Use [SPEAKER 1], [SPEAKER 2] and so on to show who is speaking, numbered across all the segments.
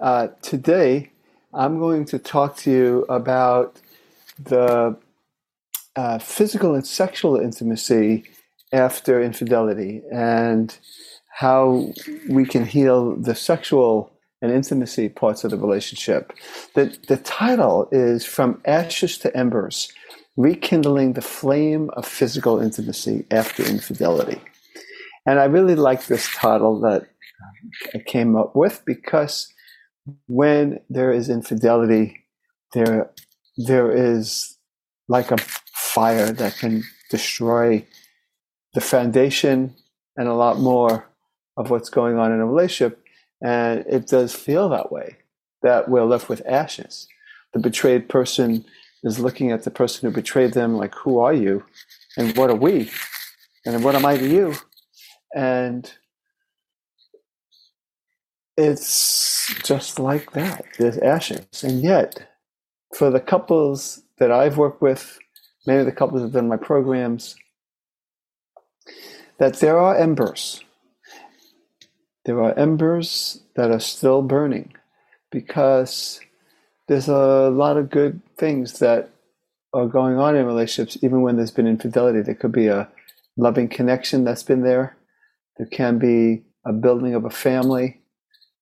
[SPEAKER 1] Uh, today, I'm going to talk to you about the uh, physical and sexual intimacy after infidelity and how we can heal the sexual and intimacy parts of the relationship. The, the title is From Ashes to Embers Rekindling the Flame of Physical Intimacy After Infidelity. And I really like this title that I came up with because when there is infidelity, there, there is like a fire that can destroy the foundation and a lot more of what's going on in a relationship. And it does feel that way, that we're left with ashes. The betrayed person is looking at the person who betrayed them like, who are you? And what are we? And what am I to you? And it's just like that. There's ashes. And yet, for the couples that I've worked with, many of the couples that have done my programs, that there are embers. There are embers that are still burning because there's a lot of good things that are going on in relationships, even when there's been infidelity. There could be a loving connection that's been there. There can be a building of a family.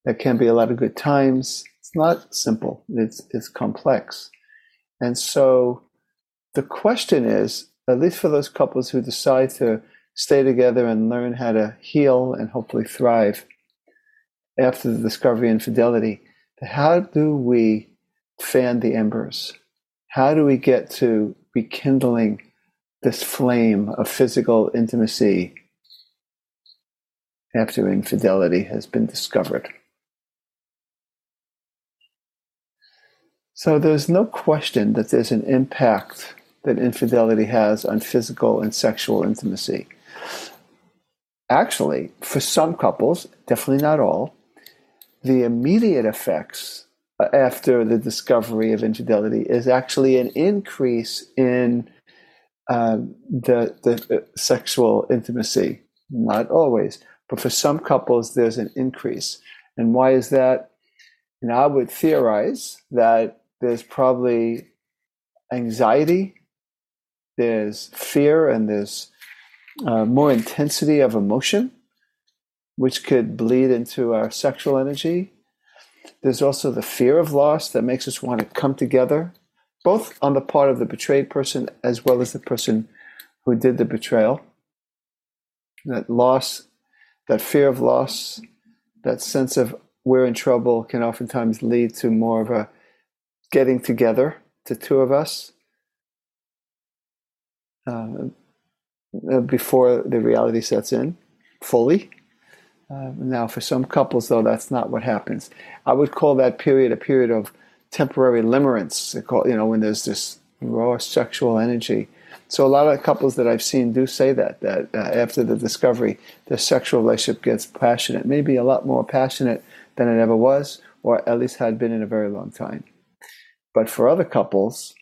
[SPEAKER 1] There can be a lot of good times. It's not simple. It's it's complex. And so the question is, at least for those couples who decide to stay together and learn how to heal and hopefully thrive after the discovery of infidelity, how do we fan the embers? How do we get to rekindling this flame of physical intimacy after infidelity has been discovered? So there's no question that there's an impact that infidelity has on physical and sexual intimacy. Actually, for some couples, definitely not all, the immediate effects after the discovery of infidelity is actually an increase in um, the, the sexual intimacy. Not always, but for some couples, there's an increase. And why is that? And I would theorize that there's probably anxiety, there's fear, and there's uh, more intensity of emotion, which could bleed into our sexual energy. There's also the fear of loss that makes us want to come together, both on the part of the betrayed person as well as the person who did the betrayal. That loss, that fear of loss, that sense of we're in trouble can oftentimes lead to more of a getting together, the two of us, uh, uh, before the reality sets in fully. Uh, now, for some couples, though, that's not what happens. I would call that period a period of temporary limerence. you know, when there's this raw sexual energy. So a lot of couples that I've seen do say that that uh, after the discovery, the sexual relationship gets passionate, maybe a lot more passionate than it ever was, or at least had been in a very long time. But for other couples,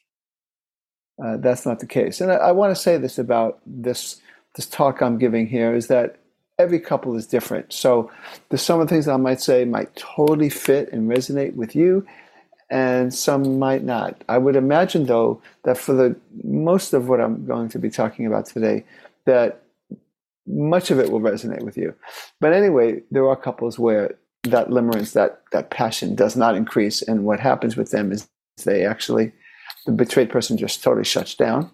[SPEAKER 1] uh, that's not the case. And I, I want to say this about this this talk I'm giving here is that every couple is different. So there's some of the things I might say might totally fit and resonate with you, and some might not. I would imagine though that for the most of what I'm going to be talking about today, that much of it will resonate with you. But anyway, there are couples where that limerence, that that passion does not increase, and what happens with them is they actually, the betrayed person just totally shuts down,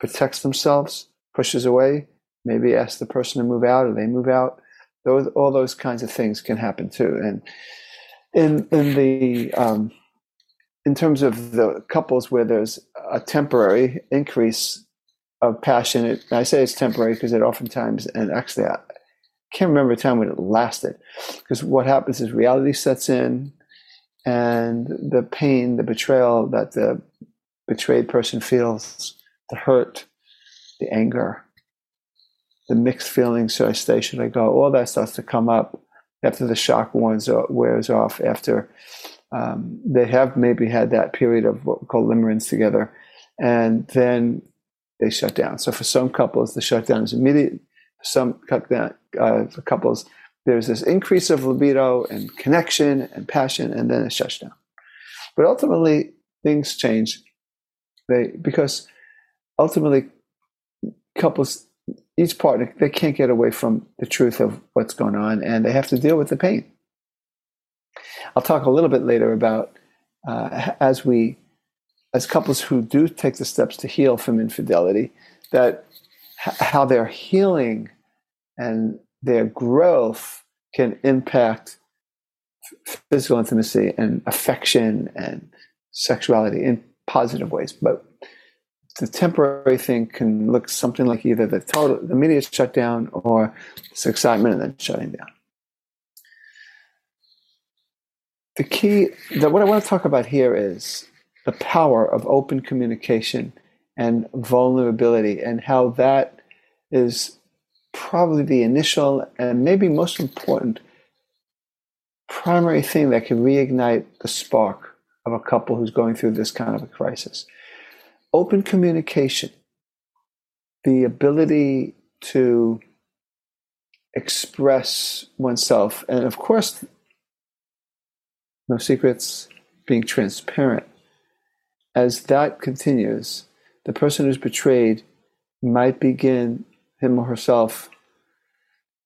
[SPEAKER 1] protects themselves, pushes away, maybe asks the person to move out or they move out. Those, all those kinds of things can happen too. And in, in the, um, in terms of the couples where there's a temporary increase of passion, it, I say it's temporary because it oftentimes, and actually I can't remember a time when it lasted, because what happens is reality sets in, and the pain, the betrayal that the betrayed person feels, the hurt, the anger, the mixed feelings should I stay, should I go? All that starts to come up after the shock wears off, after um, they have maybe had that period of what we call limerence together, and then they shut down. So for some couples, the shutdown is immediate. For some uh, couples, there's this increase of libido and connection and passion, and then it shuts down. But ultimately, things change. They because ultimately, couples, each partner, they can't get away from the truth of what's going on, and they have to deal with the pain. I'll talk a little bit later about uh, as we, as couples who do take the steps to heal from infidelity, that how their healing and their growth can impact physical intimacy and affection and sexuality in positive ways. But the temporary thing can look something like either the total, the immediate shutdown or this excitement and then shutting down. The key, that what I want to talk about here is the power of open communication and vulnerability and how that is probably the initial and maybe most important primary thing that can reignite the spark of a couple who's going through this kind of a crisis. Open communication, the ability to express oneself, and of course, no secrets, being transparent. As that continues, the person who's betrayed might begin him or herself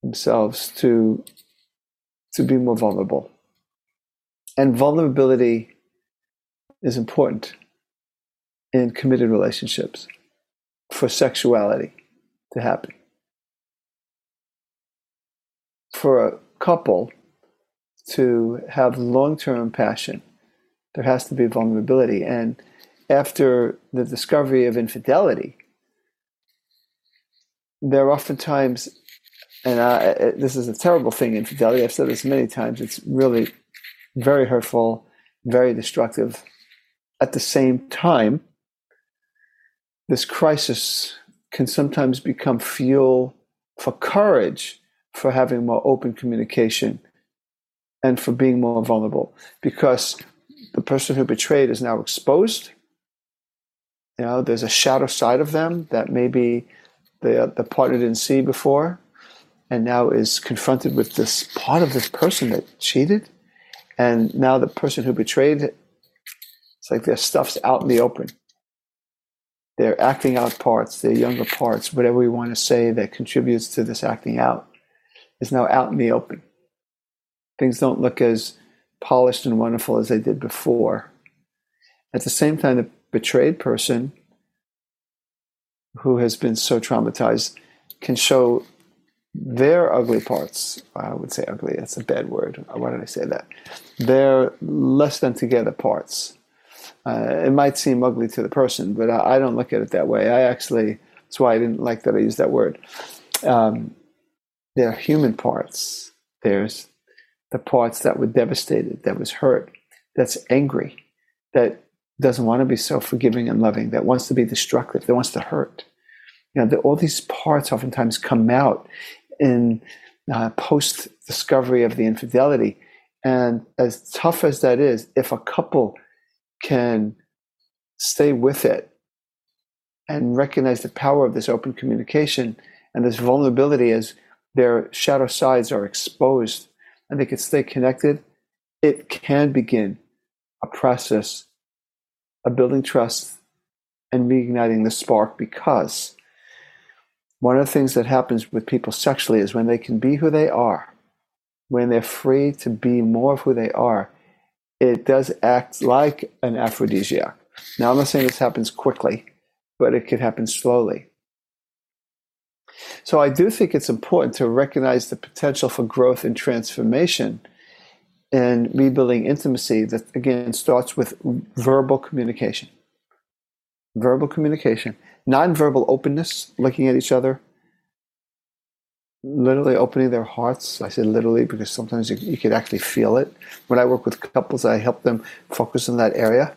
[SPEAKER 1] themselves to to be more vulnerable. And vulnerability is important in committed relationships for sexuality to happen. For a couple to have long term passion, there has to be vulnerability. And after the discovery of infidelity, there are oftentimes, and I, this is a terrible thing, infidelity. I've said this many times. It's really very hurtful, very destructive. At the same time, this crisis can sometimes become fuel for courage for having more open communication and for being more vulnerable because the person who betrayed is now exposed. You know, there's a shadow side of them that maybe the the partner didn't see before, and now is confronted with this part of this person that cheated, and now the person who betrayed, it, it's like their stuff's out in the open. They're acting out parts, their younger parts, whatever we want to say that contributes to this acting out, is now out in the open. Things don't look as polished and wonderful as they did before. At the same time, the betrayed person who has been so traumatized can show their ugly parts. I would say ugly, that's a bad word. Why did I say that? Their less than together parts. Uh, it might seem ugly to the person, but I, I, don't look at it that way. I actually, that's why I didn't like that I used that word. Um, they're human parts. There's the parts that were devastated, that was hurt, that's angry, that doesn't want to be so forgiving and loving, that wants to be destructive, that wants to hurt. You know, the, all these parts oftentimes come out in uh, post discovery of the infidelity. And as tough as that is, if a couple can stay with it and recognize the power of this open communication and this vulnerability as their shadow sides are exposed and they can stay connected, it can begin a process of building trust and reigniting the spark because one of the things that happens with people sexually is when they can be who they are, when they're free to be more of who they are, it does act like an aphrodisiac. Now, I'm not saying this happens quickly, but it could happen slowly. So, I do think it's important to recognize the potential for growth and transformation and rebuilding intimacy that again starts with verbal communication. Verbal communication, nonverbal openness, looking at each other, literally opening their hearts. I say literally because sometimes you, you could actually feel it. When I work with couples, I help them focus on that area.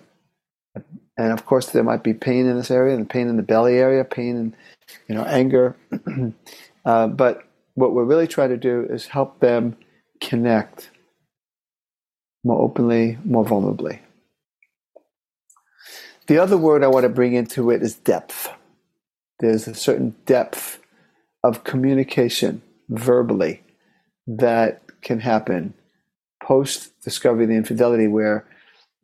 [SPEAKER 1] And of course, there might be pain in this area, and pain in the belly area, pain and you know anger. uh, but what we're really trying to do is help them connect more openly, more vulnerably. The other word I want to bring into it is depth. There's a certain depth of communication verbally that can happen post discovery of the infidelity where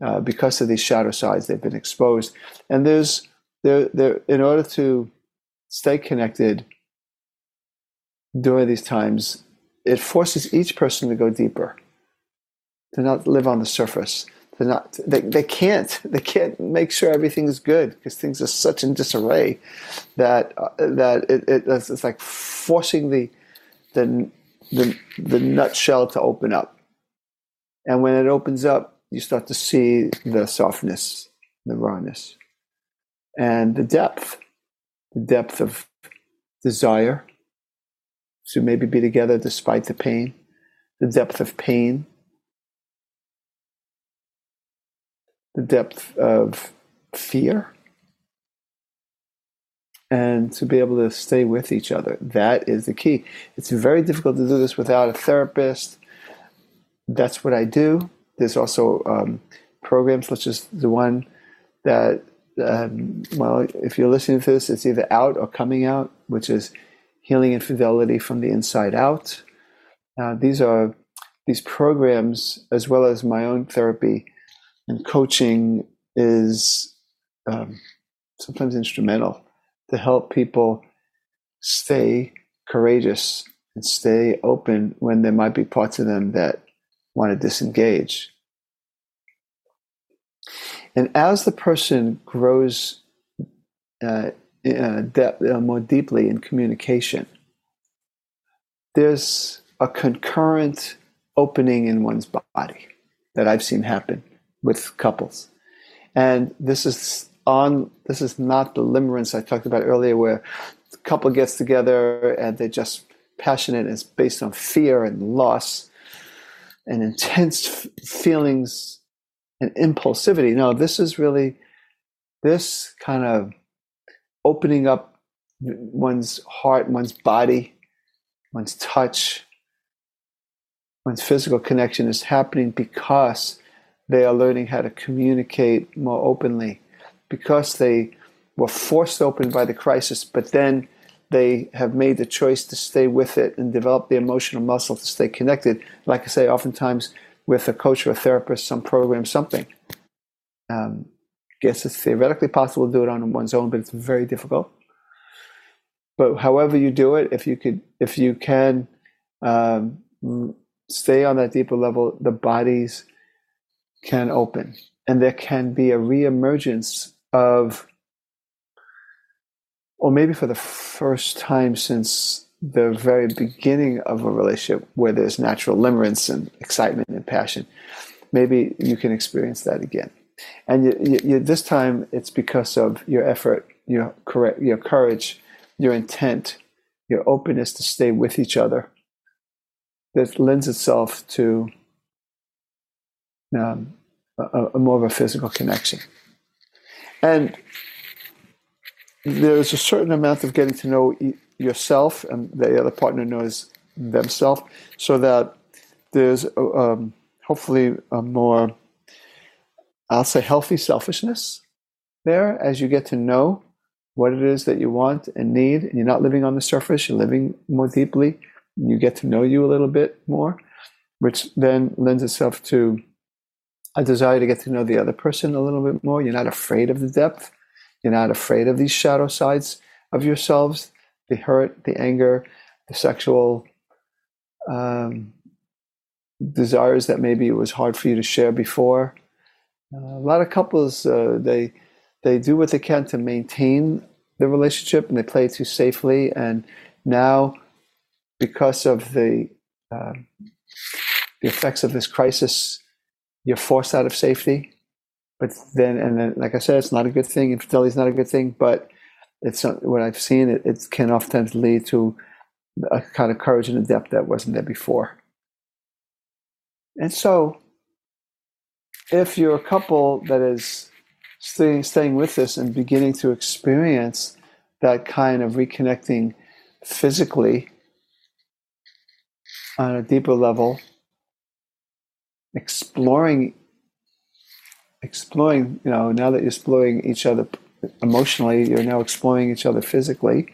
[SPEAKER 1] uh, because of these shadow sides they've been exposed and there's there there in order to stay connected during these times it forces each person to go deeper to not live on the surface they're not they, they can't they can't make sure everything is good because things are such in disarray that uh, that it, it, it's like forcing the the the the nutshell to open up. And when it opens up you start to see the softness the rawness and the depth the depth of desire to maybe be together despite the pain the depth of pain the depth of fear and to be able to stay with each other. That is the key. It's very difficult to do this without a therapist. That's what I do. There's also um, programs such as the one that, um, well, if you're listening to this, it's either out or coming out, which is healing infidelity from the inside out. Uh, these are these programs, as well as my own therapy, and coaching is um, sometimes instrumental to help people stay courageous and stay open when there might be parts of them that want to disengage. And as the person grows uh, uh, depth, uh, more deeply in communication, there's a concurrent opening in one's body that I've seen happen with couples. And this is on this is not the limerence I talked about earlier where the couple gets together and they're just passionate and it's based on fear and loss and intense f- feelings and impulsivity. No, this is really this kind of opening up one's heart, one's body, one's touch, one's physical connection is happening because they are learning how to communicate more openly because they were forced open by the crisis, but then they have made the choice to stay with it and develop the emotional muscle to stay connected. Like I say, oftentimes with a coach or a therapist, some program, something. Um, guess it's theoretically possible to do it on one's own, but it's very difficult. But however you do it, if you could, if you can um, stay on that deeper level, the body's can open and there can be a reemergence of or maybe for the first time since the very beginning of a relationship where there's natural limerence and excitement and passion maybe you can experience that again. And you, you, you, this time it's because of your effort your correct your courage your intent your openness to stay with each other that lends itself to um, a, a more of a physical connection. And there's a certain amount of getting to know yourself and the other partner knows themselves so that there's um, hopefully a more i'll say healthy selfishness there as you get to know what it is that you want and need and you're not living on the surface you're living more deeply you get to know you a little bit more which then lends itself to a desire to get to know the other person a little bit more. You're not afraid of the depth. You're not afraid of these shadow sides of yourselves the hurt, the anger, the sexual um, desires that maybe it was hard for you to share before. Uh, a lot of couples, uh, they, they do what they can to maintain the relationship and they play it too safely. And now, because of the, uh, the effects of this crisis, you're forced out of safety. But then, and then, like I said, it's not a good thing. Infidelity is not a good thing. But it's what I've seen. It, it can oftentimes lead to a kind of courage and a depth that wasn't there before. And so, if you're a couple that is staying, staying with this and beginning to experience that kind of reconnecting physically on a deeper level, exploring, exploring, you know, now that you're exploring each other emotionally, you're now exploring each other physically,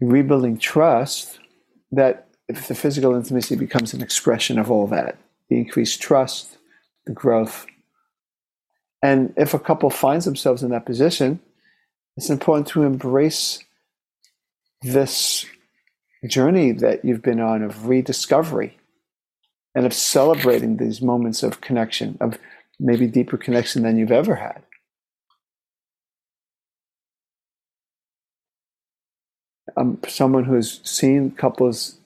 [SPEAKER 1] rebuilding trust that if the physical intimacy becomes an expression of all that, the increased trust, the growth. And if a couple finds themselves in that position, it's important to embrace this journey that you've been on of rediscovery and of celebrating these moments of connection, of maybe deeper connection than you've ever had. I'm someone who's seen couples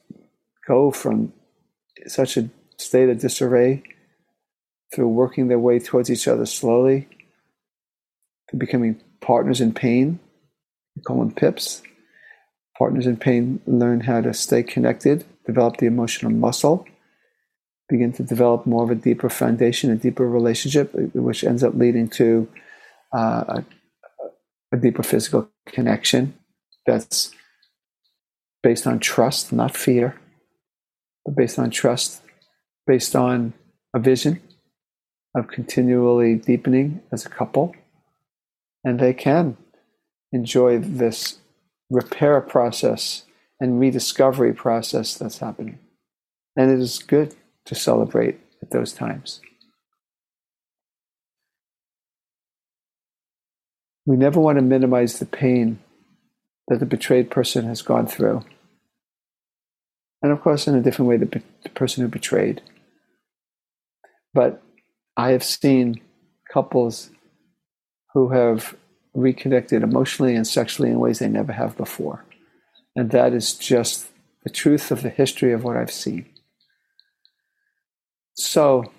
[SPEAKER 1] go from such a state of disarray through working their way towards each other slowly to becoming partners in pain. We call them PIPs. Partners in pain learn how to stay connected, develop the emotional muscle, begin to develop more of a deeper foundation, a deeper relationship, which ends up leading to uh, a, a deeper physical connection that's based on trust, not fear, but based on trust, based on a vision of continually deepening as a couple. And they can enjoy this repair process and rediscovery process that's happening. And it is good to celebrate at those times. We never want to minimize the pain that the betrayed person has gone through. And of course, in a different way, the, the person who betrayed. But I have seen couples who have reconnected emotionally and sexually in ways they never have before. And that is just the truth of the history of what I've seen. So,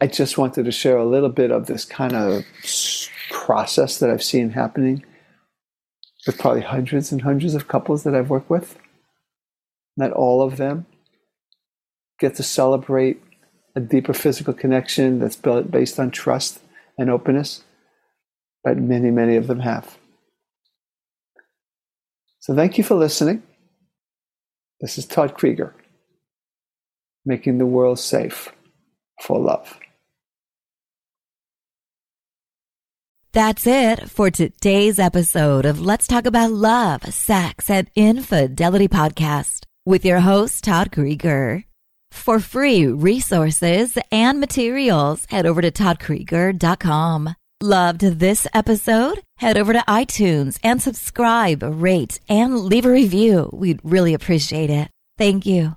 [SPEAKER 1] I just wanted to share a little bit of this kind of process that I've seen happening with probably hundreds and hundreds of couples that I've worked with. Not all of them get to celebrate a deeper physical connection that's built based on trust and openness, but many, many of them have. So thank you for listening. This is Todd Creager, making the world safe for love.
[SPEAKER 2] That's it for today's episode of Let's Talk About Love, Sex, and Infidelity podcast with your host, Todd Creager. For free resources and materials, head over to toddcreager.com. Loved this episode? Head over to iTunes and subscribe, rate, and leave a review. We'd really appreciate it. Thank you.